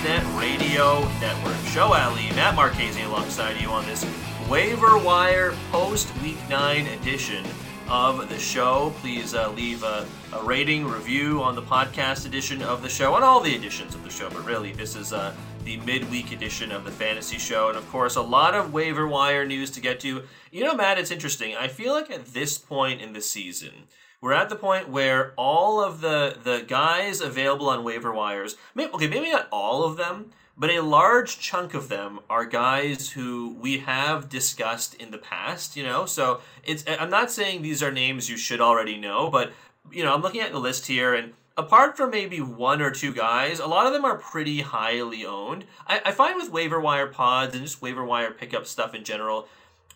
Sportsnet Radio Network. Show Ali, Matt Marchese alongside you on this waiver wire post week nine edition of the show. Please uh, leave a, a, rating, review on the podcast edition of the show, on all the editions of the show. But really, this is uh, the midweek edition of the fantasy show. And of course, a lot of waiver wire news to get to. You know, Matt, it's interesting. I feel like at this point in the season, we're at the point where all of the the guys available on waiver wires, maybe, okay, maybe not all of them, but a large chunk of them are guys who we have discussed in the past. You know, so it's I'm not saying these are names you should already know, but you know, I'm looking at the list here and. Apart from maybe one or two guys, a lot of them are pretty highly owned. I, I find with waiver wire pods and just waiver wire pickup stuff in general,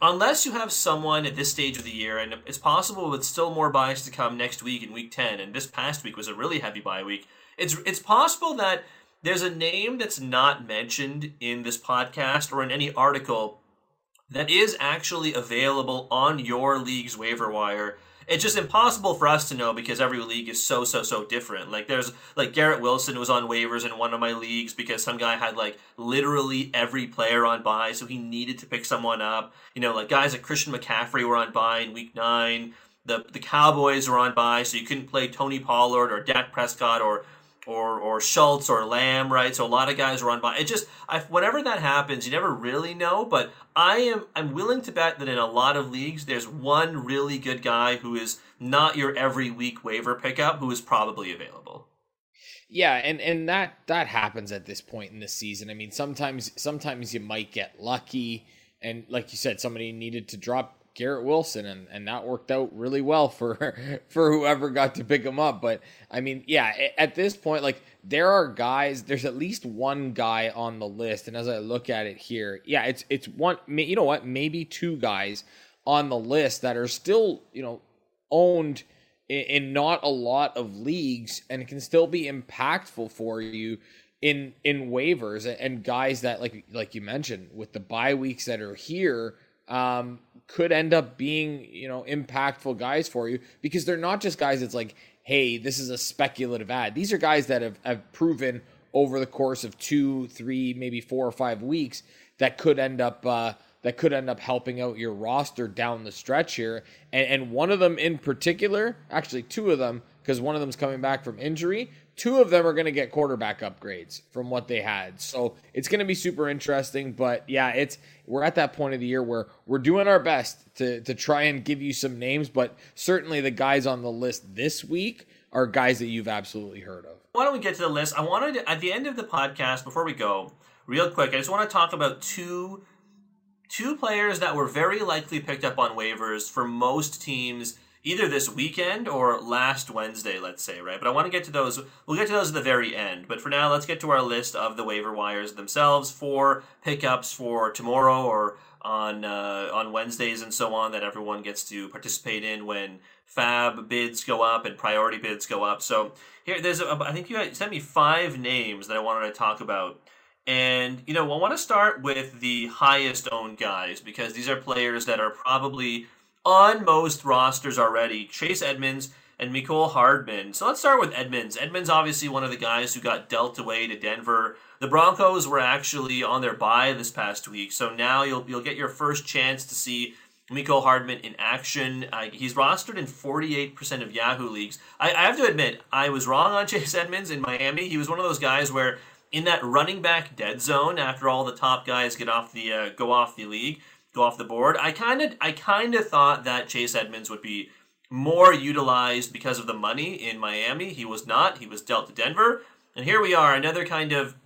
unless you have someone at this stage of the year, and it's possible with still more byes to come next week in week 10, and this past week was a really heavy bye week, it's, it's possible that there's a name that's not mentioned in this podcast or in any article that is actually available on your league's waiver wire it's just impossible for us to know because every league is so so so different. Like there's like Garrett Wilson was on waivers in one of my leagues because some guy had like literally every player on bye, so he needed to pick someone up. You know, like guys like Christian McCaffrey were on bye in week nine. The the Cowboys were on bye, so you couldn't play Tony Pollard or Dak Prescott or or or Schultz or Lamb, right? So a lot of guys run by. It just I, whenever that happens, you never really know. But I am I'm willing to bet that in a lot of leagues, there's one really good guy who is not your every week waiver pickup who is probably available. Yeah, and and that that happens at this point in the season. I mean, sometimes sometimes you might get lucky, and like you said, somebody needed to drop Garrett Wilson, and, and that worked out really well for for whoever got to pick him up. But I mean, yeah, at this point, like there are guys. There's at least one guy on the list, and as I look at it here, yeah, it's it's one. You know what? Maybe two guys on the list that are still you know owned in, in not a lot of leagues and can still be impactful for you in in waivers and guys that like like you mentioned with the bye weeks that are here um, could end up being, you know, impactful guys for you because they're not just guys that's like, hey, this is a speculative ad. These are guys that have, have proven over the course of two, three, maybe four or five weeks that could end up uh, that could end up helping out your roster down the stretch here. And, and one of them in particular, actually two of them, because one of them's coming back from injury, two of them are going to get quarterback upgrades from what they had. So it's going to be super interesting. But yeah, it's we're at that point of the year where we're doing our best to to try and give you some names. But certainly the guys on the list this week are guys that you've absolutely heard of. Why don't we get to the list? I wanted to, at the end of the podcast before we go, real quick. I just want to talk about two two players that were very likely picked up on waivers for most teams either this weekend or last Wednesday, let's say, right? But I want to get to those. We'll get to those at the very end. But for now, let's get to our list of the waiver wires themselves for pickups for tomorrow or on uh, on Wednesdays and so on that everyone gets to participate in when FAAB bids go up and priority bids go up. So here, there's a, I think you sent me five names that I wanted to talk about. And, you know, I want to start with the highest owned guys because these are players that are probably on most rosters already. Chase Edmonds and Mecole Hardman. So let's start with Edmonds. Edmonds, obviously, one of the guys who got dealt away to Denver. The Broncos were actually on their bye this past week, so now you'll you'll get your first chance to see Mecole Hardman in action. Uh, he's rostered in 48% of Yahoo leagues. I, I have to admit, I was wrong on Chase Edmonds in Miami. He was one of those guys where in that running back dead zone, after all the top guys get off the uh, go off the league, go off the board. I kind of I kind of thought that Chase Edmonds would be more utilized because of the money in Miami. He was not. He was dealt to Denver, and here we are, another kind of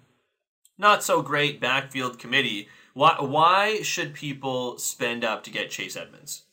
not so great backfield committee. Why why should people spend up to get Chase Edmonds?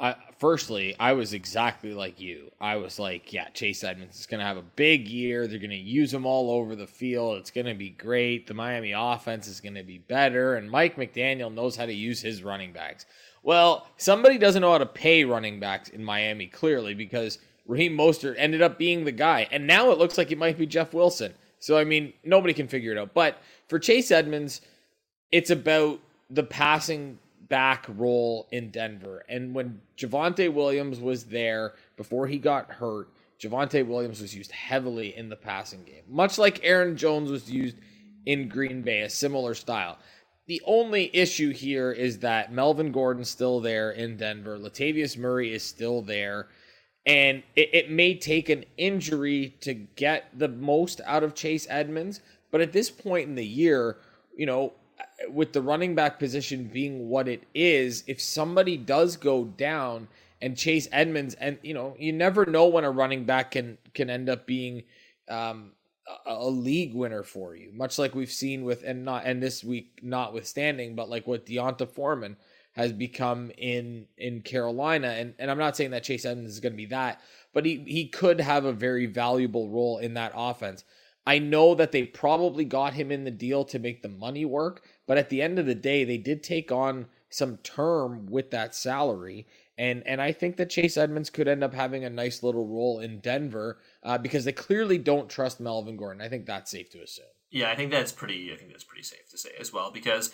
Uh, firstly, I was exactly like you. I was like, yeah, Chase Edmonds is going to have a big year. They're going to use him all over the field. It's going to be great. The Miami offense is going to be better. And Mike McDaniel knows how to use his running backs. Well, somebody doesn't know how to pay running backs in Miami, clearly, because Raheem Mostert ended up being the guy. And now it looks like it might be Jeff Wilson. So, I mean, nobody can figure it out. But for Chase Edmonds, it's about the passing back role in Denver. And when Javonte Williams was there before he got hurt, Javonte Williams was used heavily in the passing game, much like Aaron Jones was used in Green Bay, a similar style. The only issue here is that Melvin Gordon's still there in Denver. Latavius Murray is still there. And it, it may take an injury to get the most out of Chase Edmonds. But at this point in the year, you know, with the running back position being what it is, if somebody does go down and Chase Edmonds, and you know, you never know when a running back can can end up being um, a, a league winner for you, much like we've seen with and not and this week notwithstanding, but like what D'Onta Foreman has become in in Carolina, and and I'm not saying that Chase Edmonds is going to be that, but he he could have a very valuable role in that offense. I know that they probably got him in the deal to make the money work, but at the end of the day, they did take on some term with that salary. And and I think that Chase Edmonds could end up having a nice little role in Denver uh, because they clearly don't trust Melvin Gordon. I think that's safe to assume. Yeah, I think that's pretty. I think that's pretty safe to say as well because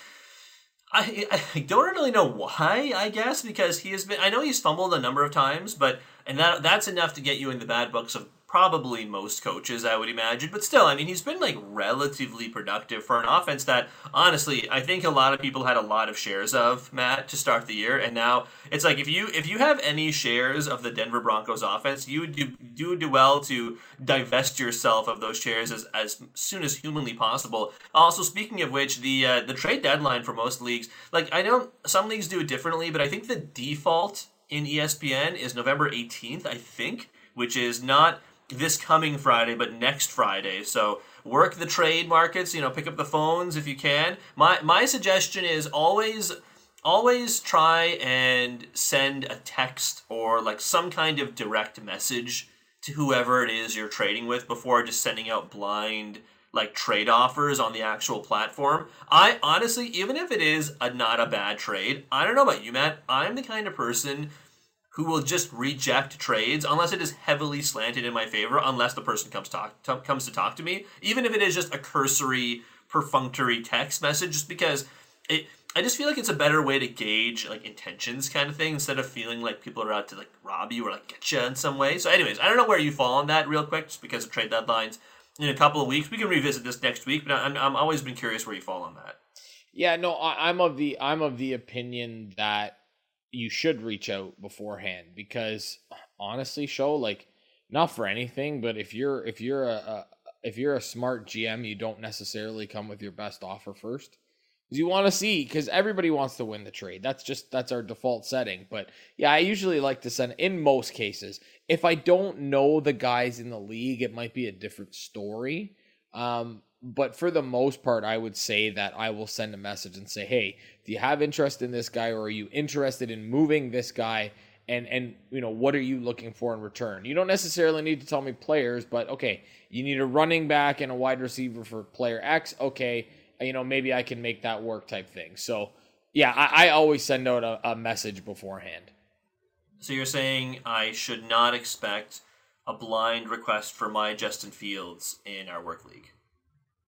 I I don't really know why. I guess because he has been. I know he's fumbled a number of times, but and that that's enough to get you in the bad books of probably most coaches, I would imagine. But still, I mean, he's been like relatively productive for an offense that, honestly, I think a lot of people had a lot of shares of Matt to start the year, and now it's like if you if you have any shares of the Denver Broncos offense, you do do do well to divest yourself of those shares as, as soon as humanly possible. Also, speaking of which, the uh, the trade deadline for most leagues, like I know some leagues do it differently, but I think the default in ESPN is November 18th, I think, which is not this coming Friday, but next Friday. So work the trade markets. You know, pick up the phones if you can. My my suggestion is always always try and send a text or like some kind of direct message to whoever it is you're trading with before just sending out blind like trade offers on the actual platform. I honestly, even if it is a not a bad trade, I don't know about you, Matt. I'm the kind of person who will just reject trades unless it is heavily slanted in my favor, unless the person comes talk to, comes to talk to me, even if it is just a cursory, perfunctory text message, just because it. I just feel like it's a better way to gauge like intentions, kind of thing, instead of feeling like people are out to like rob you or like get you in some way. So, anyways, I don't know where you fall on that, real quick, just because of trade deadlines. In a couple of weeks, we can revisit this next week, but I'm, I'm always been curious where you fall on that. Yeah, no, I, I'm of the I'm of the opinion that you should reach out beforehand because honestly, show like not for anything, but if you're if you're a, a if you're a smart GM, you don't necessarily come with your best offer first. You want to see because everybody wants to win the trade. That's just that's our default setting. But yeah, I usually like to send in most cases. If I don't know the guys in the league, it might be a different story. Um, but for the most part, I would say that I will send a message and say, "Hey, do you have interest in this guy, or are you interested in moving this guy?" And and you know, what are you looking for in return? You don't necessarily need to tell me players, but okay, you need a running back and a wide receiver for player X. Okay, you know, maybe I can make that work, type thing. So, yeah, I, I always send out a, a message beforehand. So you're saying I should not expect a blind request for my Justin Fields in our work league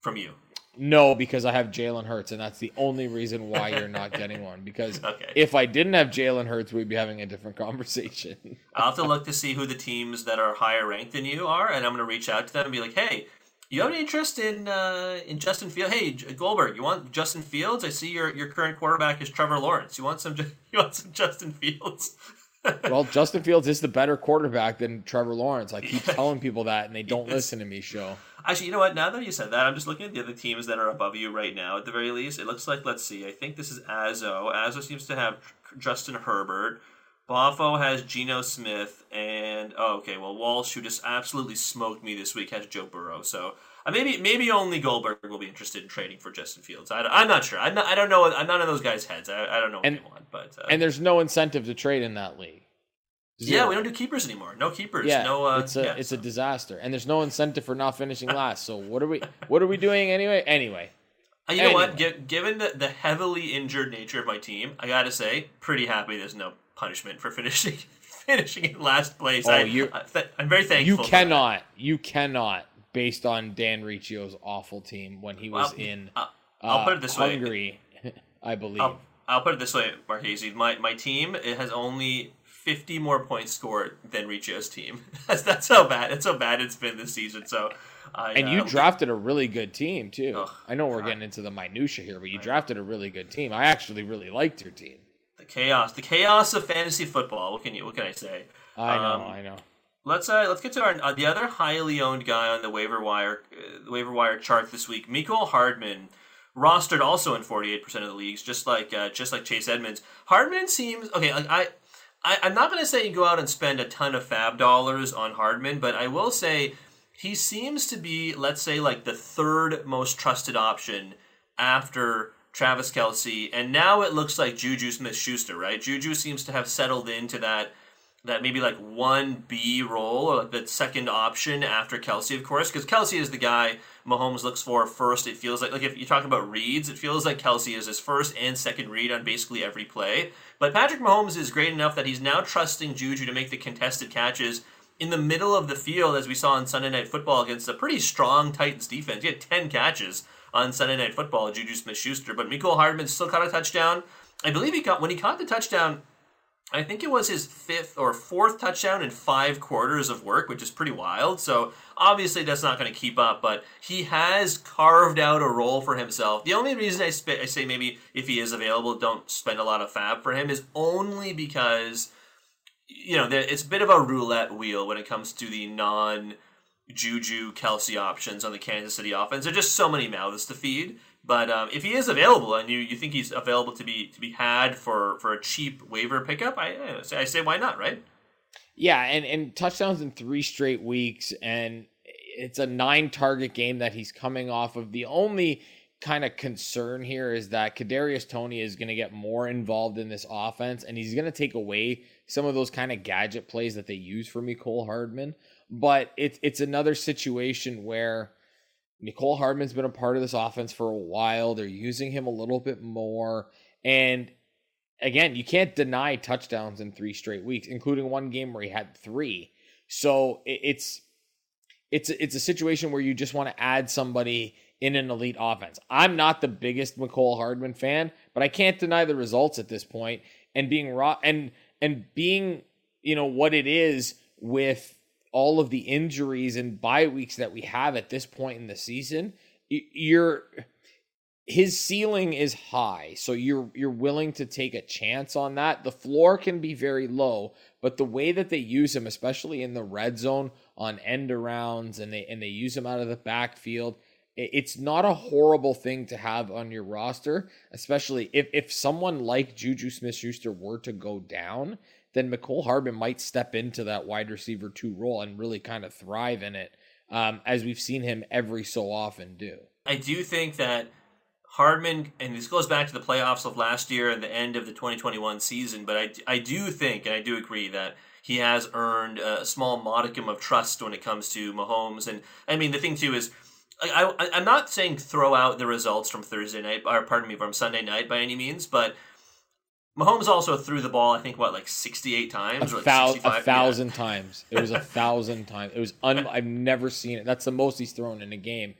from you? No, because I have Jalen Hurts, and that's the only reason why you're not getting one. Because Okay. if I didn't have Jalen Hurts, we'd be having a different conversation. I'll have to look to see who the teams that are higher ranked than you are, and I'm going to reach out to them and be like, "Hey, you have any interest in uh, in Justin Fields? Hey, Goldberg, you want Justin Fields? I see your your current quarterback is Trevor Lawrence. You want some you want some Justin Fields?" well, Justin Fields is the better quarterback than Trevor Lawrence. I keep telling people that, and they don't listen to me. Show. Actually, you know what? Now that you said that, I'm just looking at the other teams that are above you right now. At the very least, it looks like let's see. I think this is Azo. Azo seems to have Justin Herbert. Boffo has Geno Smith, and oh, okay. Well, Walsh, who just absolutely smoked me this week, has Joe Burrow. So uh, maybe maybe only Goldberg will be interested in trading for Justin Fields. I, am not sure. I'm not, I don't know. I'm not in those guys' heads. I, I don't know what And- they want. But uh, And there's no incentive to trade in that league. Yeah, we don't do keepers anymore. No keepers. Yeah, no. Uh, it's a yeah, it's so- a disaster, and there's no incentive for not finishing last. So what are we what are we doing anyway? Anyway, Uh, you know what? Anyway. Gi- given the, the heavily injured nature of my team, I gotta say, pretty happy there's no punishment for finishing finishing in last place. Oh, I, you- th- I'm very thankful. you cannot you cannot based on Dan Riccio's awful team when he was in uh, I'll uh, put it this way. Hungary, I believe. I'll, I'll put it this way, Marchese. My my team it has only 50 more points scored than Riccio's team. that's, that's how bad. That's how bad it's been this season. So, I, and you uh, drafted a really good team too. Ugh, I know we're God. getting into the minutia here, but you drafted a really good team. I actually really liked your team. the chaos, the chaos of fantasy football. What can you? What can I say? I know, Um, I know. Let's uh, let's get to our uh, the other highly owned guy on the waiver wire uh, the waiver wire chart this week, Mecole Hardman, rostered also in forty eight percent of the leagues, just like uh, just like Chase Edmonds. Hardman seems okay. Like I, I I'm not going to say you go out and spend a ton of FAAB dollars on Hardman, but I will say he seems to be let's say like the third most trusted option after Travis Kelce, and now it looks like Juju Smith Schuster, right? Juju seems to have settled into that that maybe like one B role or like the second option after Kelce, of course, because Kelce is the guy Mahomes looks for first. It feels like like if you're talking about reads, it feels like Kelce is his first and second read on basically every play. But Patrick Mahomes is great enough that he's now trusting Juju to make the contested catches in the middle of the field, as we saw on Sunday Night Football against a pretty strong Titans defense. He had ten catches on Sunday Night Football, Juju Smith-Schuster, but Mecole Hardman still caught a touchdown. I believe he got when he caught the touchdown. I think it was his fifth or fourth touchdown in five quarters of work, which is pretty wild. So obviously that's not going to keep up, but he has carved out a role for himself. The only reason I, sp- I say maybe if he is available, don't spend a lot of FAAB for him is only because you know it's a bit of a roulette wheel when it comes to the non Juju Kelce options on the Kansas City offense. There are just so many mouths to feed. But um, if he is available and you, you think he's available to be to be had for, for a cheap waiver pickup, I, I say I say why not, right? Yeah, and and touchdowns in three straight weeks, and it's a nine target game that he's coming off of. The only kind of concern here is that Kadarius Toney is going to get more involved in this offense, and he's going to take away some of those kind of gadget plays that they use for Mecole Hardman. But it's it's another situation where Mecole Hardman's been a part of this offense for a while. They're using him a little bit more, and again, you can't deny touchdowns in three straight weeks, including one game where he had three. So it's it's it's a situation where you just want to add somebody in an elite offense. I'm not the biggest Mecole Hardman fan, but I can't deny the results at this point and being raw and and being you know what it is with all of the injuries and bye weeks that we have at this point in the season. You're his ceiling is high, so you're you're willing to take a chance on that. The floor can be very low, but the way that they use him, especially in the red zone on end arounds, and they and they use him out of the backfield, it's not a horrible thing to have on your roster, especially if if someone like Juju Smith-Schuster were to go down, then Mecole Hardman might step into that wide receiver two role and really kind of thrive in it, um, as we've seen him every so often do. I do think that Hardman, and this goes back to the playoffs of last year and the end of the 2021 season, but I, I do think, and I do agree that he has earned a small modicum of trust when it comes to Mahomes. And I mean, the thing too is, I, I, I'm not saying throw out the results from Thursday night, or pardon me, from Sunday night by any means, but Mahomes also threw the ball, I think, what, like 68 times? a, or like thou- 65? a Yeah. thousand times. It was a thousand times. It was un- I've never seen it. That's the most he's thrown in a game,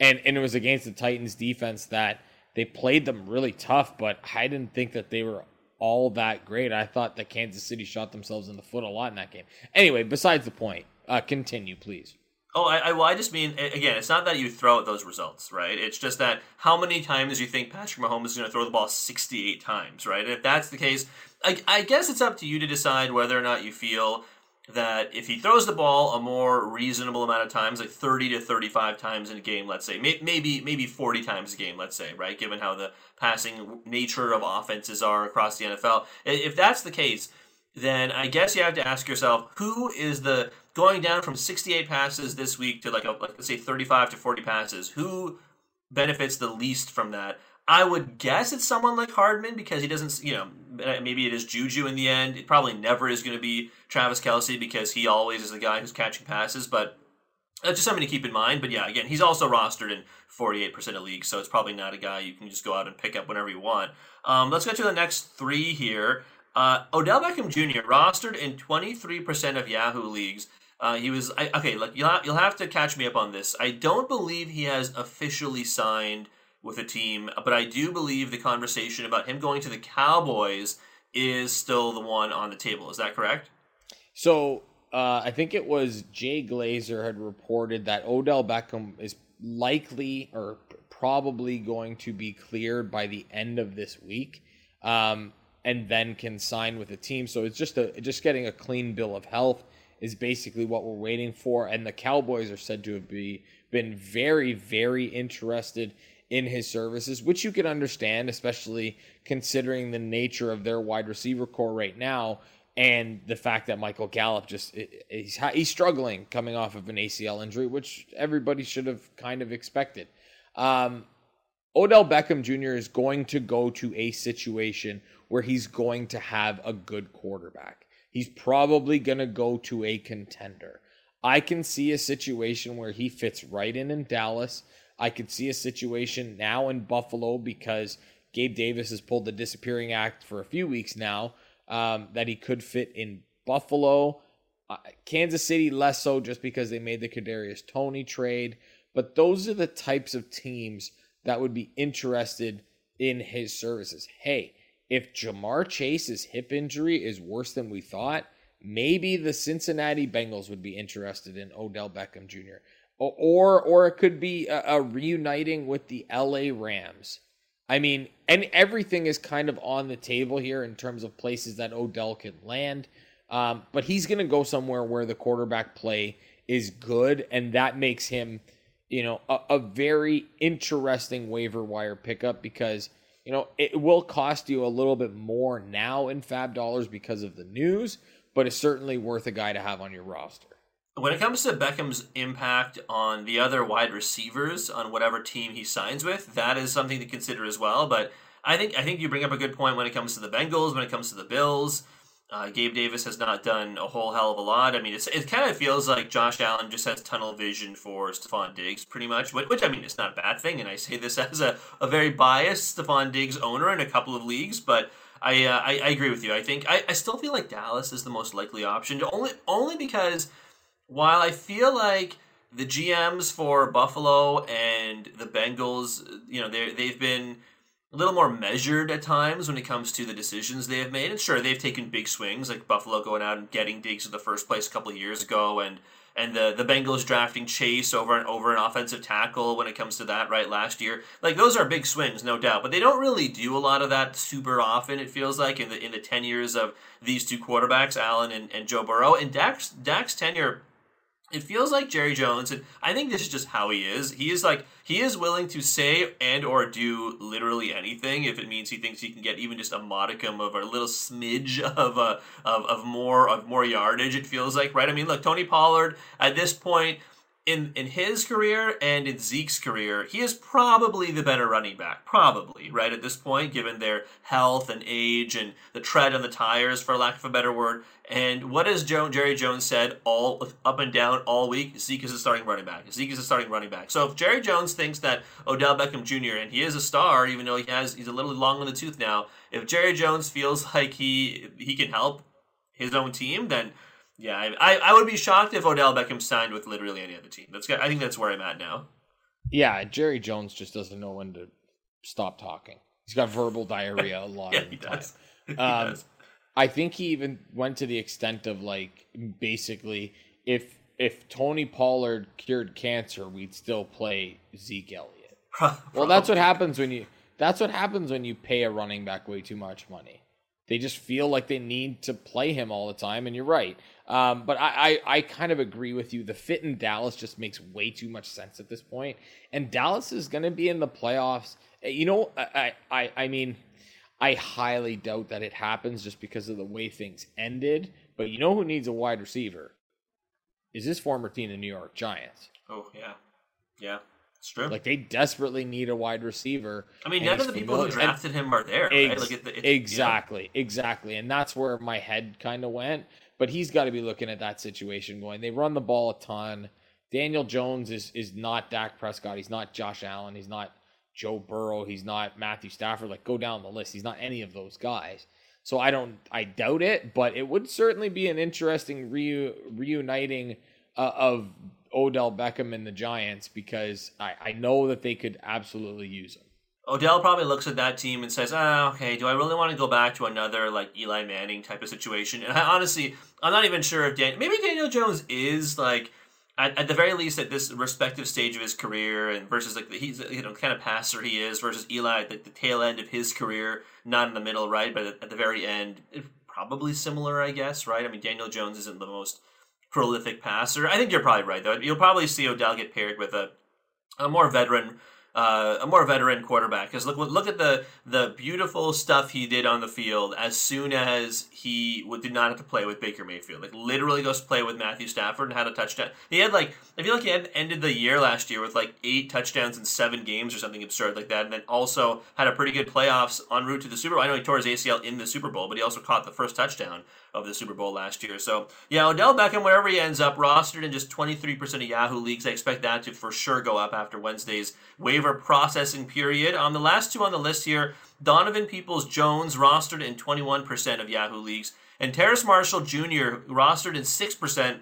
and and it was against the Titans defense that they played them really tough. But I didn't think that they were all that great. I thought that Kansas City shot themselves in the foot a lot in that game. Anyway, besides the point, uh, continue, please. Oh, I, I, well, I just mean again, it's not that you throw out those results, right? It's just that how many times do you think Patrick Mahomes is going to throw the ball sixty-eight times, right? And if that's the case, I, I guess it's up to you to decide whether or not you feel that if he throws the ball a more reasonable amount of times, like thirty to thirty-five times in a game, let's say, may, maybe maybe forty times a game, let's say, right? Given how the passing nature of offenses are across the NFL, if that's the case, then I guess you have to ask yourself who is the going down from 68 passes this week to like, a, like let's say 35 to 40 passes. Who benefits the least from that? I would guess it's someone like Hardman because he doesn't, you know, maybe it is Juju in the end. It probably never is going to be Travis Kelce because he always is the guy who's catching passes. But that's just something to keep in mind. But yeah, again, he's also rostered in 48% of leagues, so it's probably not a guy you can just go out and pick up whenever you want. Um, let's go to the next three here. Uh, Odell Beckham Jr. rostered in 23% of Yahoo leagues. Uh, he was I, okay. Like you'll have, you'll have to catch me up on this. I don't believe he has officially signed with a team, but I do believe the conversation about him going to the Cowboys is still the one on the table. Is that correct? So uh, I think it was Jay Glazer had reported that Odell Beckham is likely or probably going to be cleared by the end of this week, um, and then can sign with the team. So it's just a just getting a clean bill of health is basically what we're waiting for. And the Cowboys are said to have be, been very very interested in his services, which you can understand, especially considering the nature of their wide receiver corps right now and the fact that Michael Gallup just he's, he's struggling coming off of an ACL injury, which everybody should have kind of expected. Um, Odell Beckham Jr. is going to go to a situation where he's going to have a good quarterback. He's probably going to go to a contender. I can see a situation where he fits right in in Dallas. I could see a situation now in Buffalo because Gabe Davis has pulled the disappearing act for a few weeks now um, that he could fit in Buffalo. Uh, Kansas City less so just because they made the Kadarius Toney trade. But those are the types of teams that would be interested in his services. Hey, if Ja'Marr Chase's hip injury is worse than we thought, maybe the Cincinnati Bengals would be interested in Odell Beckham Jr. Or or it could be a, a reuniting with the LA Rams. I mean, and everything is kind of on the table here in terms of places that Odell can land. Um, but he's going to go somewhere where the quarterback play is good, and that makes him, you know, a, a very interesting waiver wire pickup because you know it will cost you a little bit more now in FAAB dollars because of the news, but it's certainly worth a guy to have on your roster. When it comes to Beckham's impact on the other wide receivers on whatever team he signs with, that is something to consider as well. But I think I think you bring up a good point when it comes to the Bengals, when it comes to the Bills. Uh, Gabe Davis has not done a whole hell of a lot. I mean, it kind of feels like Josh Allen just has tunnel vision for Stefon Diggs, pretty much. Which, which I mean, it's not a bad thing, and I say this as a, a very biased Stefon Diggs owner in a couple of leagues, but I, uh, I, I agree with you. I think I, I still feel like Dallas is the most likely option, only only because while I feel like the GMs for Buffalo and the Bengals, you know, they they've been a little more measured at times when it comes to the decisions they have made. And sure, they've taken big swings, like Buffalo going out and getting Diggs in the first place a couple of years ago, and and the the Bengals drafting Chase over and over an offensive tackle when it comes to that right last year. Like those are big swings, no doubt, but they don't really do a lot of that super often. It feels like in the in the ten years of these two quarterbacks, Allen and, and Joe Burrow, and Dak's Dak's tenure it feels like Jerry Jones, and I think this is just how he is. He is like he is willing to say and or do literally anything if it means he thinks he can get even just a modicum of a little smidge of a of, of more of more yardage. It feels like right. I mean, look, Tony Pollard at this point in in his career and in Zeke's career, he is probably the better running back. Probably, right at this point, given their health and age and the tread on the tires, for lack of a better word. And what has Jerry Jones said all up and down all week? Zeke is a starting running back. Zeke is a starting running back. So if Jerry Jones thinks that Odell Beckham Jr. and he is a star, even though he has he's a little long in the tooth now, if Jerry Jones feels like he he can help his own team, then yeah, I, I would be shocked if Odell Beckham signed with literally any other team. That's I think that's where I'm at now. Yeah, Jerry Jones just doesn't know when to stop talking. He's got verbal diarrhea a lot yeah, of the he time. Does. he um, does. I think he even went to the extent of like basically if if Tony Pollard cured cancer, we'd still play Zeke Elliott. well, that's what happens when you that's what happens when you pay a running back way too much money. They just feel like they need to play him all the time, and you're right. Um, but I, I, I kind of agree with you. The fit in Dallas just makes way too much sense at this point, and Dallas is going to be in the playoffs. Eh, you know, I, I, I mean, I highly doubt that it happens just because of the way things ended. But you know who needs a wide receiver? Is this former team, the New York Giants? Oh yeah, yeah. It's true. Like they desperately need a wide receiver. I mean, none of the people who drafted him are there. Ex- right? like exactly, exactly, and that's where my head kind of went. But he's got to be looking at that situation, going, they run the ball a ton. Daniel Jones is is not Dak Prescott. He's not Josh Allen. He's not Joe Burrow. He's not Matthew Stafford. Like go down the list. He's not any of those guys. So I don't. I doubt it, but it would certainly be an interesting reu- reuniting uh, of Odell Beckham and the Giants because I, I know that they could absolutely use him. Odell probably looks at that team and says, "Ah, okay. Do I really want to go back to another like Eli Manning type of situation?" And I, honestly, I'm not even sure if Dan- maybe Daniel Jones is like at, at, the very least at this respective stage of his career and versus like the, he's you know kind of passer he is versus Eli at the, the, tail end of his career, not in the middle, right? But at, at the very end, probably similar, I guess, right? I mean, Daniel Jones isn't the most prolific passer. I think you're probably right though. You'll probably see Odell get paired with a a more veteran uh, a more veteran quarterback. Because look, look at the the beautiful stuff he did on the field as soon as he did not have to play with Baker Mayfield. Like literally goes to play with Matthew Stafford and had a touchdown. He had like I feel like he had ended the year last year with like eight touchdowns in seven games or something absurd like that, and then also had a pretty good playoffs en route to the Super Bowl. I know he tore his ACL in the Super Bowl, but he also caught the first touchdown of the Super Bowl last year. So yeah, Odell Beckham, wherever he ends up, rostered in just 23% of Yahoo leagues. I expect that to for sure go up after Wednesday's waiver processing period. On um, the last two on the list here, Donovan Peoples Jones rostered in 21% of Yahoo leagues, and Terrace Marshall Jr. rostered in 6%.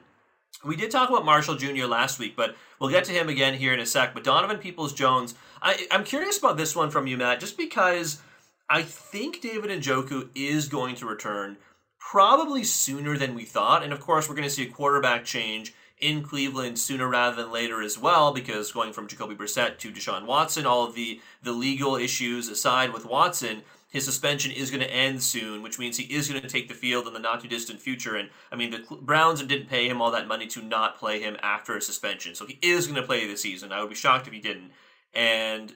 We did talk about Marshall Jr. last week, but we'll get to him again here in a sec. But Donovan Peoples Jones, I'm curious about this one from you, Matt, just because I think David Njoku is going to return probably sooner than we thought. And of course, we're going to see a quarterback change in Cleveland sooner rather than later as well, because going from Jacoby Brissett to Deshaun Watson, all of the, the legal issues aside with Watson, his suspension is going to end soon, which means he is going to take the field in the not too distant future. And I mean, the Browns didn't pay him all that money to not play him after a suspension, so he is going to play this season. I would be shocked if he didn't. And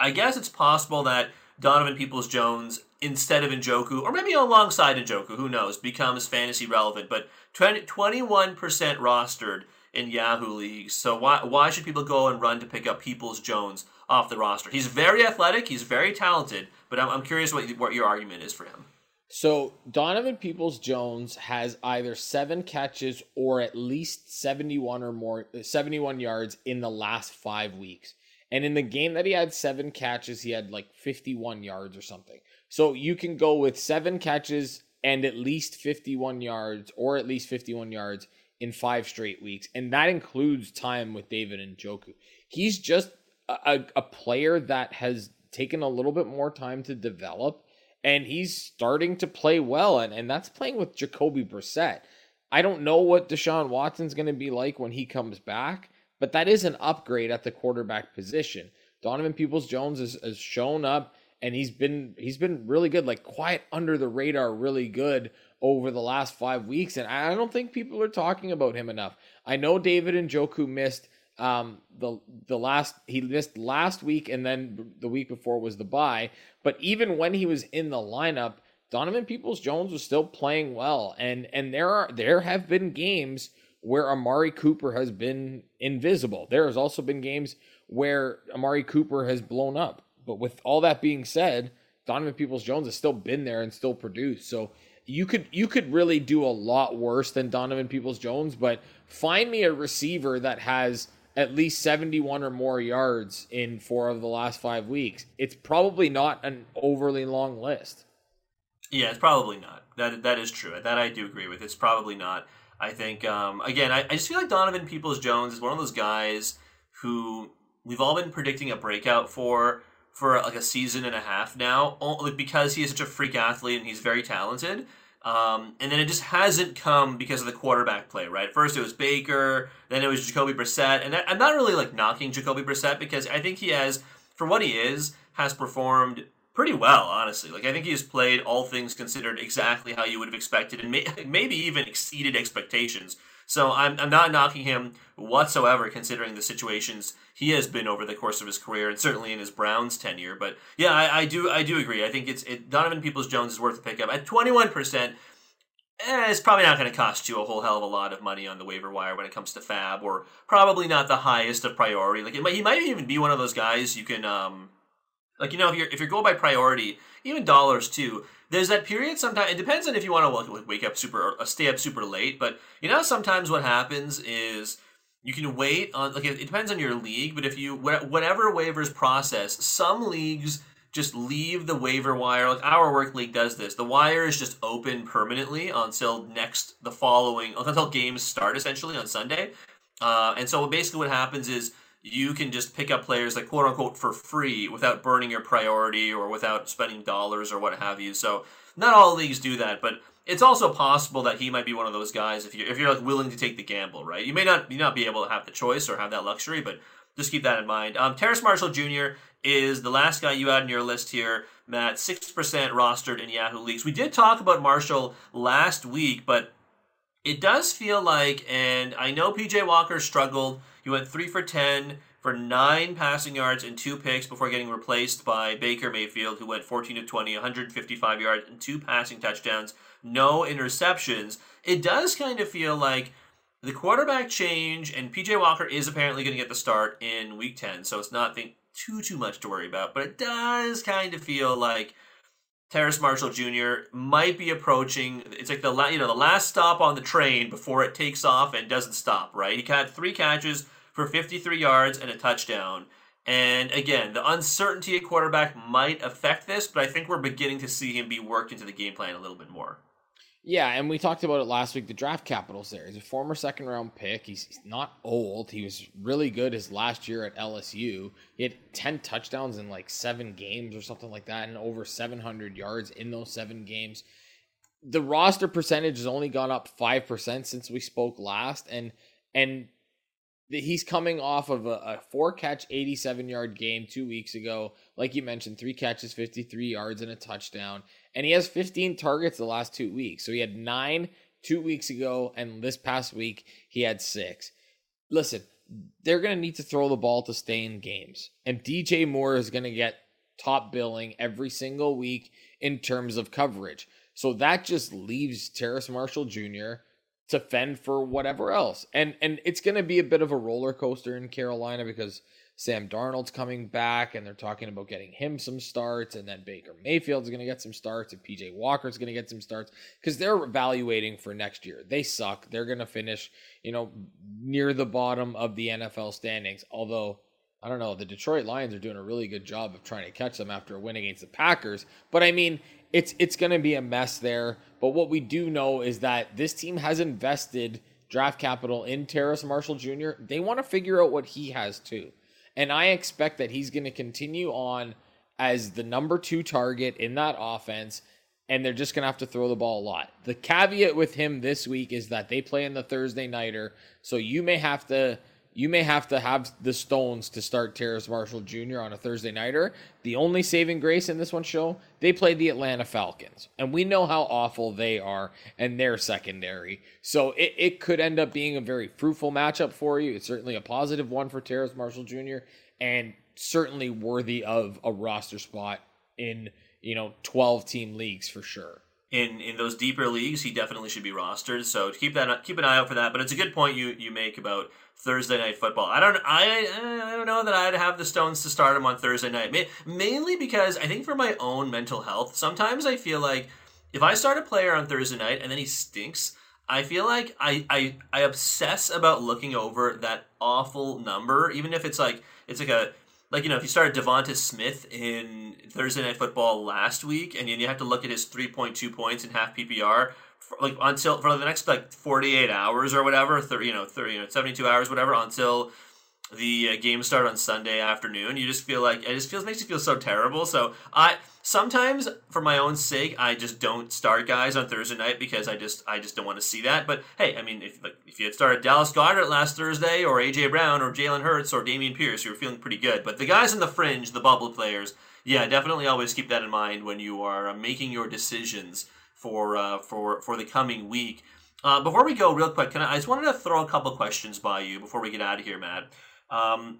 I guess it's possible that Donovan Peoples Jones instead of Njoku, or maybe alongside Njoku, who knows, becomes fantasy relevant. But 20, 21% rostered in Yahoo leagues. So why why should people go and run to pick up Peoples Jones off the roster? He's very athletic, he's very talented, but I'm, I'm curious what what your argument is for him. So Donovan Peoples Jones has either seven catches or at least 71 or more 71 yards in the last five weeks. And in the game that he had seven catches, he had like 51 yards or something. So you can go with seven catches and at least 51 yards or at least 51 yards in five straight weeks. And that includes time with David Njoku. He's just a, a player that has taken a little bit more time to develop and he's starting to play well. And, and that's playing with Jacoby Brissett. I don't know what Deshaun Watson's going to be like when he comes back, but that is an upgrade at the quarterback position. Donovan Peoples Jones has, has shown up and he's been he's been really good, like quiet under the radar, really good over the last five weeks. And I don't think people are talking about him enough. I know David Njoku missed um, the the last he missed last week, and then the week before was the bye. But even when he was in the lineup, Donovan Peoples Jones was still playing well, and and there are there have been games where Amari Cooper has been invisible. There has also been games where Amari Cooper has blown up. But with all that being said, Donovan Peoples Jones has still been there and still produced. So you could you could really do a lot worse than Donovan Peoples Jones, but find me a receiver that has at least 71 or more yards in four of the last five weeks. It's probably not an overly long list. Yeah, it's probably not. That that is true. That I do agree with. It's probably not. I think um, again, I, I just feel like Donovan Peoples Jones is one of those guys who we've all been predicting a breakout for for like a season and a half now, only because he is such a freak athlete and he's very talented. Um, and then it just hasn't come because of the quarterback play, right? First it was Baker, then it was Jacoby Brissett, and I'm not really like knocking Jacoby Brissett because I think he has, for what he is, has performed pretty well, honestly. Like I think he has played all things considered exactly how you would have expected, and may, maybe even exceeded expectations. So I'm, I'm not knocking him whatsoever, considering the situations he has been over the course of his career, and certainly in his Browns tenure. But yeah, I, I do I do agree. I think it's it, Donovan Peoples Jones is worth a pickup at 21 percent. Eh, it's probably not going to cost you a whole hell of a lot of money on the waiver wire when it comes to FAAB, or probably not the highest of priority. Like might, he might even be one of those guys you can, um, like you know, if you're if you're going by priority, even dollars too there's that period sometimes it depends on if you want to wake up super or stay up super late but you know sometimes what happens is you can wait on like it, depends on your league but if you whatever waivers process some leagues just leave the waiver wire like our work league does this the wire is just open permanently until next the following until games start essentially on sunday uh, and so basically what happens is you can just pick up players like quote unquote for free without burning your priority or without spending dollars or what have you. So not all leagues do that, but it's also possible that he might be one of those guys if you if you're like willing to take the gamble, right? You may not you not be able to have the choice or have that luxury, but just keep that in mind. Um, Terrace Marshall Jr. is the last guy you had in your list here, Matt. Six percent rostered in Yahoo leagues. We did talk about Marshall last week, but it does feel like, and I know PJ Walker struggled. He went three for ten for nine passing yards and two picks before getting replaced by Baker Mayfield, who went 14 to 20, 155 yards and two passing touchdowns, no interceptions. It does kind of feel like the quarterback change, and PJ Walker is apparently going to get the start in Week 10, so it's not think too too much to worry about. But it does kind of feel like Terrace Marshall Jr. might be approaching. It's like the la- you know the last stop on the train before it takes off and doesn't stop. Right? He had three catches for 53 yards and a touchdown. And again, the uncertainty at quarterback might affect this, but I think we're beginning to see him be worked into the game plan a little bit more. Yeah, and we talked about it last week. The draft capital's there. He's a former second round pick. He's, not old. He was really good his last year at LSU. He had 10 touchdowns in like seven games or something like that, and over 700 yards in those seven games. The roster percentage has only gone up 5% since we spoke last. And, and he's coming off of a, a, four catch 87 yard game two weeks ago. Like you mentioned three catches 53 yards and a touchdown. And he has 15 targets the last two weeks. So he had nine two weeks ago and this past week he had six. Listen they're going to need to throw the ball to stay in games. And dj moore is going to get top billing every single week in terms of coverage. So that just leaves terrace marshall jr to fend for whatever else. And and it's going to be a bit of a roller coaster in Carolina because Sam Darnold's coming back and they're talking about getting him some starts and then Baker Mayfield's going to get some starts and PJ Walker's going to get some starts cuz they're evaluating for next year. They suck. They're going to finish, you know, near the bottom of the NFL standings. Although I don't know, the Detroit Lions are doing a really good job of trying to catch them after a win against the Packers. But I mean, it's it's going to be a mess there. But what we do know is that this team has invested draft capital in Terrace Marshall Jr. They want to figure out what he has too. And I expect that he's going to continue on as the number two target in that offense, and they're just going to have to throw the ball a lot. The caveat with him this week is that they play in the Thursday Nighter, so you may have to you may have to have the stones to start Terrace Marshall Jr. on a Thursday nighter. The only saving grace in this one show, they play the Atlanta Falcons. And we know how awful they are and their secondary. So it, it could end up being a very fruitful matchup for you. It's certainly a positive one for Terrace Marshall Jr. and certainly worthy of a roster spot in, you know, 12 team leagues for sure in in those deeper leagues, he definitely should be rostered. So keep that keep an eye out for that. But it's a good point you you make about Thursday night football. I don't I I don't know that I'd have the stones to start him on Thursday night. Mainly because I think for my own mental health, sometimes I feel like if I start a player on Thursday night and then he stinks, I feel like I I I obsess about looking over that awful number, even if it's like it's like a like you know if you started Devonta Smith in Thursday Night Football last week, and you have to look at his three point two points in half PPR, like until for the next like forty eight hours or whatever, 30, you know, thirty, you know, seventy two hours, whatever, until the uh, game start on Sunday afternoon. You just feel like it just feels makes you feel so terrible. So I sometimes for my own sake, I just don't start guys on Thursday night because I just I just don't want to see that. But hey, I mean, if if you had started Dallas Goedert last Thursday or AJ Brown or Jalen Hurts or Dameon Pierce, you were feeling pretty good. But the guys in the fringe, the bubble players, yeah, definitely always keep that in mind when you are uh, making your decisions for uh, for for the coming week. Uh, before we go, real quick, can I, I just wanted to throw a couple questions by you before we get out of here, Matt. Um,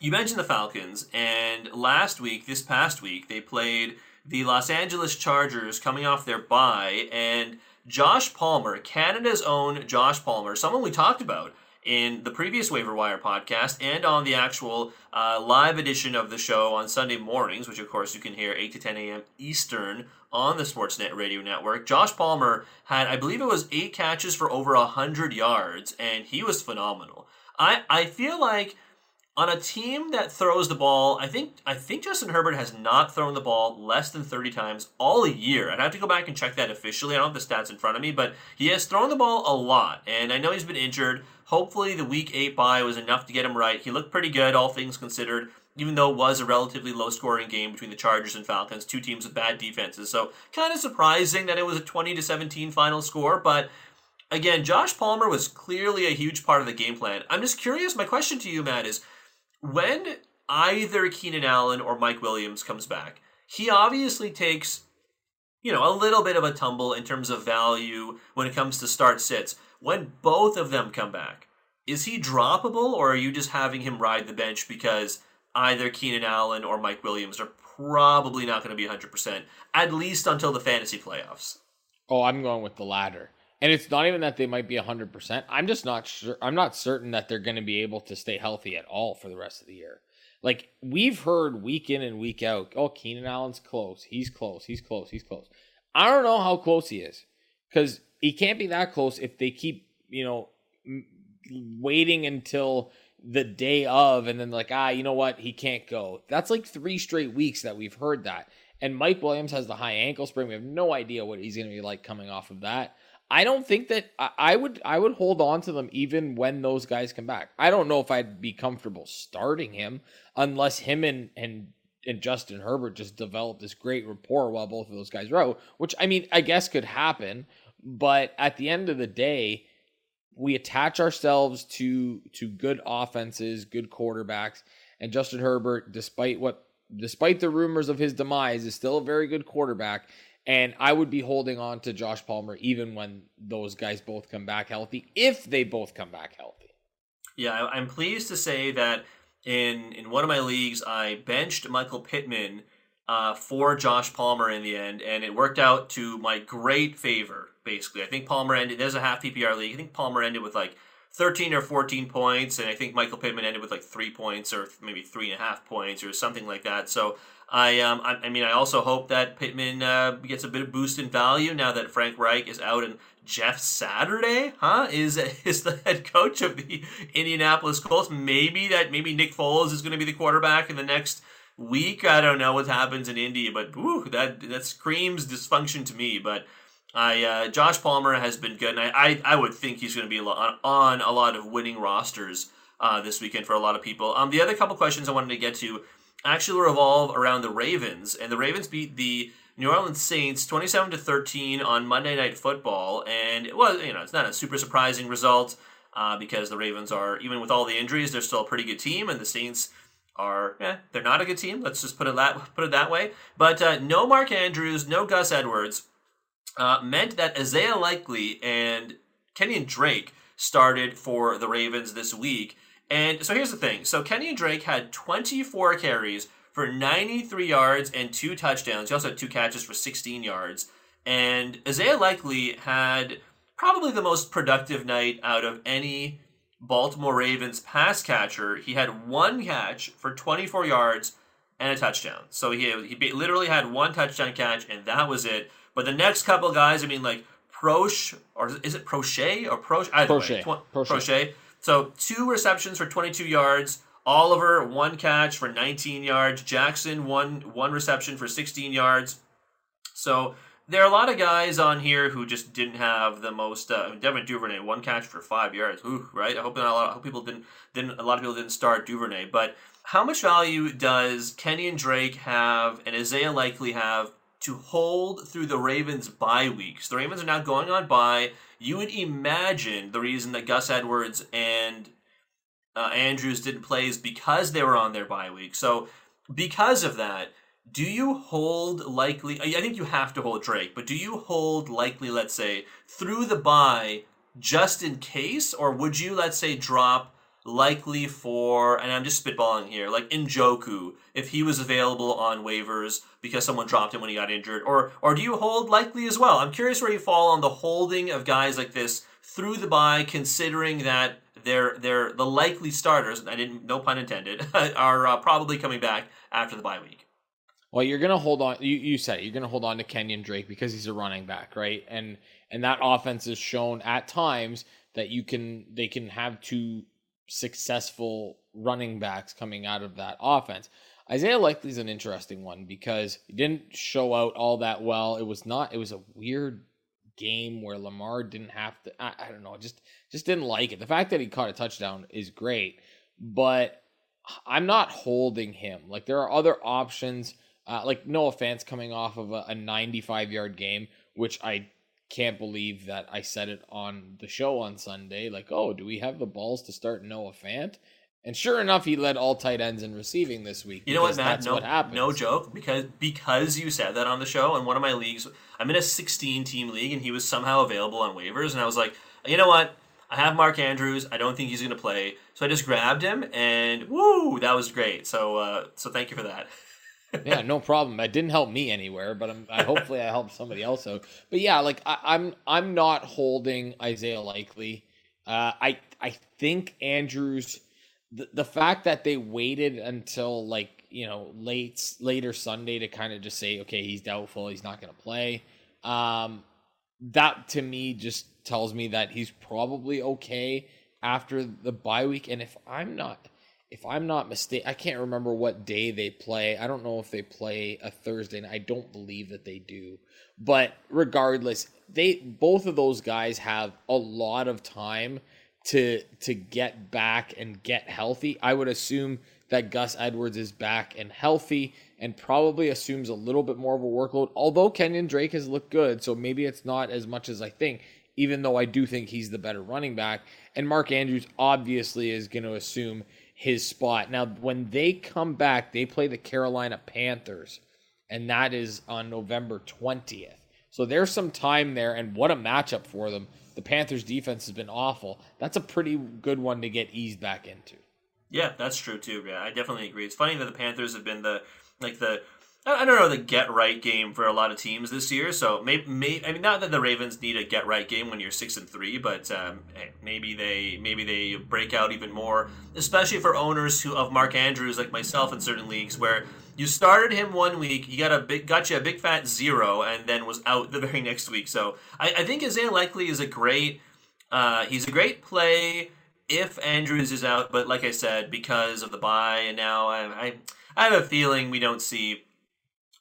you mentioned the Falcons, and last week, this past week, they played the Los Angeles Chargers coming off their bye, and Josh Palmer, Canada's own Josh Palmer, someone we talked about in the previous Waiver Wire podcast and on the actual uh, live edition of the show on Sunday mornings, which of course you can hear 8 to 10 a.m. Eastern on the Sportsnet Radio Network. Josh Palmer had, I believe it was eight catches for over 100 yards, and he was phenomenal. I, I feel like on a team that throws the ball, I think I think Justin Herbert has not thrown the ball less than 30 times all year. I'd have to go back and check that officially. I don't have the stats in front of me, but he has thrown the ball a lot. And I know he's been injured. Hopefully, the week eight bye was enough to get him right. He looked pretty good, all things considered, even though it was a relatively low scoring game between the Chargers and Falcons, two teams with bad defenses. So, kind of surprising that it was a 20 to 17 final score, but again, Josh Palmer was clearly a huge part of the game plan. I'm just curious. My question to you, Matt, is when either Keenan Allen or Mike Williams comes back, he obviously takes, you know, a little bit of a tumble in terms of value when it comes to start sits. When both of them come back, is he droppable or are you just having him ride the bench because either Keenan Allen or Mike Williams are probably not going to be 100%, at least until the fantasy playoffs? Oh, I'm going with the latter. And it's not even that they might be 100%. I'm just not sure. I'm not certain that they're going to be able to stay healthy at all for the rest of the year. Like we've heard week in and week out, oh, Keenan Allen's close. He's close. He's close. He's close. I don't know how close he is because he can't be that close if they keep, you know, waiting until the day of and then like, ah, you know what? He can't go. That's like three straight weeks that we've heard that. And Mike Williams has the high ankle sprain. We have no idea what he's going to be like coming off of that. I don't think that I, I, would I would hold on to them even when those guys come back. I don't know if I'd be comfortable starting him unless him and and and Justin Herbert just developed this great rapport while both of those guys are out, which I mean I guess could happen, but at the end of the day, we attach ourselves to to good offenses, good quarterbacks, and Justin Herbert, despite what despite the rumors of his demise, is still a very good quarterback and I would be holding on to Josh Palmer even when those guys both come back healthy, if they both come back healthy. Yeah, I'm pleased to say that in in one of my leagues, I benched Michael Pittman uh, for Josh Palmer in the end, and it worked out to my great favor. Basically, I think Palmer ended. There's a half PPR league. I think Palmer ended with like 13 or 14 points, and I think Michael Pittman ended with like three points or maybe three and a half points or something like that. So I um I, I mean I also hope that Pittman uh, gets a bit of boost in value now that Frank Reich is out and Jeff Saturday, huh, is is the head coach of the Indianapolis Colts. Maybe that maybe Nick Foles is going to be the quarterback in the next week. I don't know what happens in Indy, but that that screams dysfunction to me. But I uh, Josh Palmer has been good, and I I, I would think he's going to be on, on a lot of winning rosters uh, this weekend for a lot of people. Um, the other couple questions I wanted to get to actually revolve around the Ravens, and the Ravens beat the New Orleans Saints 27 to 13 on Monday Night Football, and it was you know it's not a super surprising result uh, because the Ravens are even with all the injuries they're still a pretty good team, and the Saints are yeah they're not a good team. Let's just put it that put it that way. But uh, no Mark Andrews, no Gus Edwards uh, meant that Isaiah Likely and Kenyan Drake started for the Ravens this week. And so here's the thing. So Kenyan Drake had 24 carries for 93 yards and two touchdowns. He also had two catches for 16 yards. And Isaiah Likely had probably the most productive night out of any Baltimore Ravens pass catcher. He had one catch for 24 yards and a touchdown. So he, he literally had one touchdown catch, and that was it. But the next couple guys, I mean, like Proche, or is it Proche or Proche? Either Proche. Way, tw- Proche. Proche so two receptions for 22 yards. Oliver one catch for 19 yards. Jackson one one reception for 16 yards. So there are a lot of guys on here who just didn't have the most. Uh, Devin Duvernay one catch for five yards. Ooh, right. I hope not a lot. I hope people didn't didn't a lot of people didn't start Duvernay. But how much value does Kenyan Drake have, and Isaiah Likely have to hold through the Ravens' bye weeks? The Ravens are now going on bye you would imagine the reason that Gus Edwards and uh, Andrews didn't play is because they were on their bye week. So, because of that, do you hold likely? I think you have to hold Drake, but do you hold likely, let's say, through the bye just in case, or would you, let's say, drop likely for, and I'm just spitballing here, like Njoku, if he was available on waivers because someone dropped him when he got injured, or or do you hold likely as well? I'm curious where you fall on the holding of guys like this through the bye, considering that they're they're the likely starters. I didn't, no pun intended, are uh, probably coming back after the bye week. Well, you're gonna hold on. You, you said it, you're gonna hold on to Kenyan Drake because he's a running back, right? And and that offense has shown at times that you can they can have two successful running backs coming out of that offense. Isaiah Likely is an interesting one because he didn't show out all that well. It was not. It was a weird game where Lamar didn't have to. I, I don't know, just just didn't like it. The fact that he caught a touchdown is great, but I'm not holding him. Like there are other options. Uh, like Noah Fant coming off of a, a 95 yard game, which I can't believe that I said it on the show on Sunday. Like, oh, do we have the balls to start Noah Fant? And sure enough, he led all tight ends in receiving this week. You know what, Matt? no, what no joke. Because because you said that on the show in one of my leagues, I'm in a 16 team league, and he was somehow available on waivers, and I was like, you know what? I have Mark Andrews. I don't think he's going to play, so I just grabbed him, and woo, that was great. So, uh, so thank you for that. yeah, no problem. It didn't help me anywhere, but I'm, I hopefully I helped somebody else out. But yeah, like I, I'm I'm not holding Isaiah Likely. Uh, I I think Andrews the, the fact that they waited until like you know late later Sunday to kind of just say okay he's doubtful he's not going to play um that to me just tells me that he's probably okay after the bye week and if I'm not if I'm not mistaken I can't remember what day they play I don't know if they play a Thursday and I don't believe that they do but regardless they both of those guys have a lot of time to to get back and get healthy. I would assume that Gus Edwards is back and healthy and probably assumes a little bit more of a workload. Although Kenyan Drake has looked good, so maybe it's not as much as I think, even though I do think he's the better running back. And Mark Andrews obviously is going to assume his spot. Now, when they come back, they play the Carolina Panthers, and that is on November 20th. So there's some time there, and what a matchup for them the Panthers defense has been awful. That's a pretty good one to get eased back into. Yeah, that's true too. Yeah, I definitely agree. It's funny that the Panthers have been the like the I don't know the get right game for a lot of teams this year. So maybe, I mean not that the Ravens need a get right game when you're six and three, but um, maybe they maybe they break out even more, especially for owners who of Mark Andrews like myself in certain leagues where you started him one week, you got a big, got you a big fat zero, and then was out the very next week. So I, I think Isaiah Likely is a great, uh, he's a great play if Andrews is out. But like I said, because of the bye, and now I, I, I have a feeling we don't see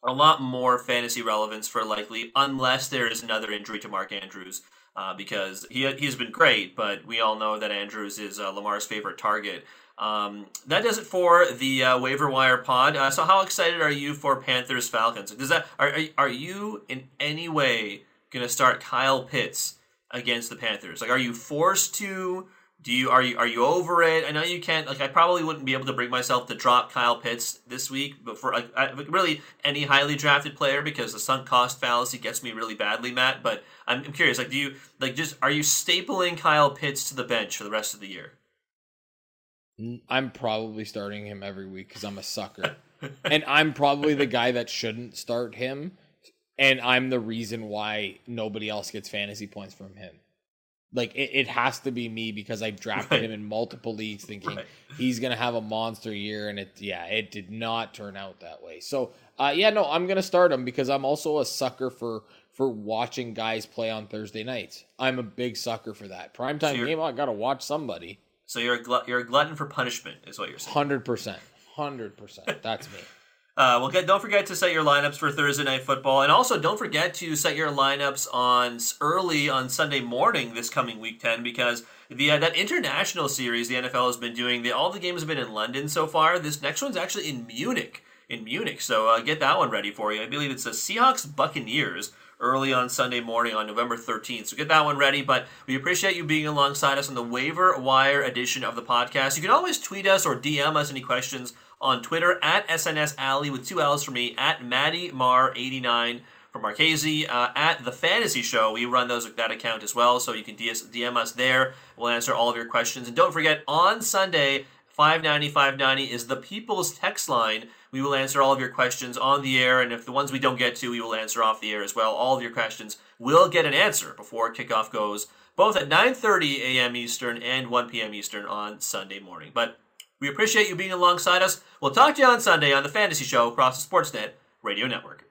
a lot more fantasy relevance for Likely unless there is another injury to Mark Andrews. Uh, because he he's been great, but we all know that Andrews is uh, Lamar's favorite target. Um, that does it for the uh, waiver wire pod. Uh, so, how excited are you for Panthers Falcons? Does that are are you in any way going to start Kyle Pitts against the Panthers? Like, are you forced to? Do you are you are you over it? I know you can't. Like, I probably wouldn't be able to bring myself to drop Kyle Pitts this week, but for like, I, really any highly drafted player because the sunk cost fallacy gets me really badly, Matt. But I'm, I'm curious. Like, do you like just are you stapling Kyle Pitts to the bench for the rest of the year? I'm probably starting him every week because I'm a sucker. and I'm probably the guy that shouldn't start him. And I'm the reason why nobody else gets fantasy points from him. Like it, it has to be me because I drafted right. him in multiple leagues thinking right. he's gonna have a monster year and it yeah, it did not turn out that way. So uh, yeah, no, I'm gonna start him because I'm also a sucker for for watching guys play on Thursday nights. I'm a big sucker for that. Primetime so game, I gotta watch somebody. So you're a glut- you're a glutton for punishment, is what you're saying. Hundred percent, hundred percent. That's me. Uh, well, get, don't forget to set your lineups for Thursday night football, and also don't forget to set your lineups on early on Sunday morning this coming week ten because the uh, that international series the NFL has been doing. The, all the games have been in London so far. This next one's actually in Munich. In Munich, so uh, get that one ready for you. I believe it's the Seahawks Buccaneers early on Sunday morning on November 13th. So get that one ready. But we appreciate you being alongside us on the waiver wire edition of the podcast. You can always tweet us or DM us any questions on Twitter at SNS Alley with two L's for me at Maddie Mar 89 for Marchese uh, at the Fantasy Show. We run those that account as well, so you can DM us there. We'll answer all of your questions. And don't forget on Sunday. 590 590 is the people's text line we will answer all of your questions on the air, and if the ones we don't get to, we will answer off the air as well. All of your questions will get an answer before kickoff goes, both at 9:30 a.m. Eastern and 1 p.m. Eastern on Sunday morning. But we appreciate you being alongside us. We'll talk to you on Sunday on the Fantasy Show across the Sportsnet Radio Network.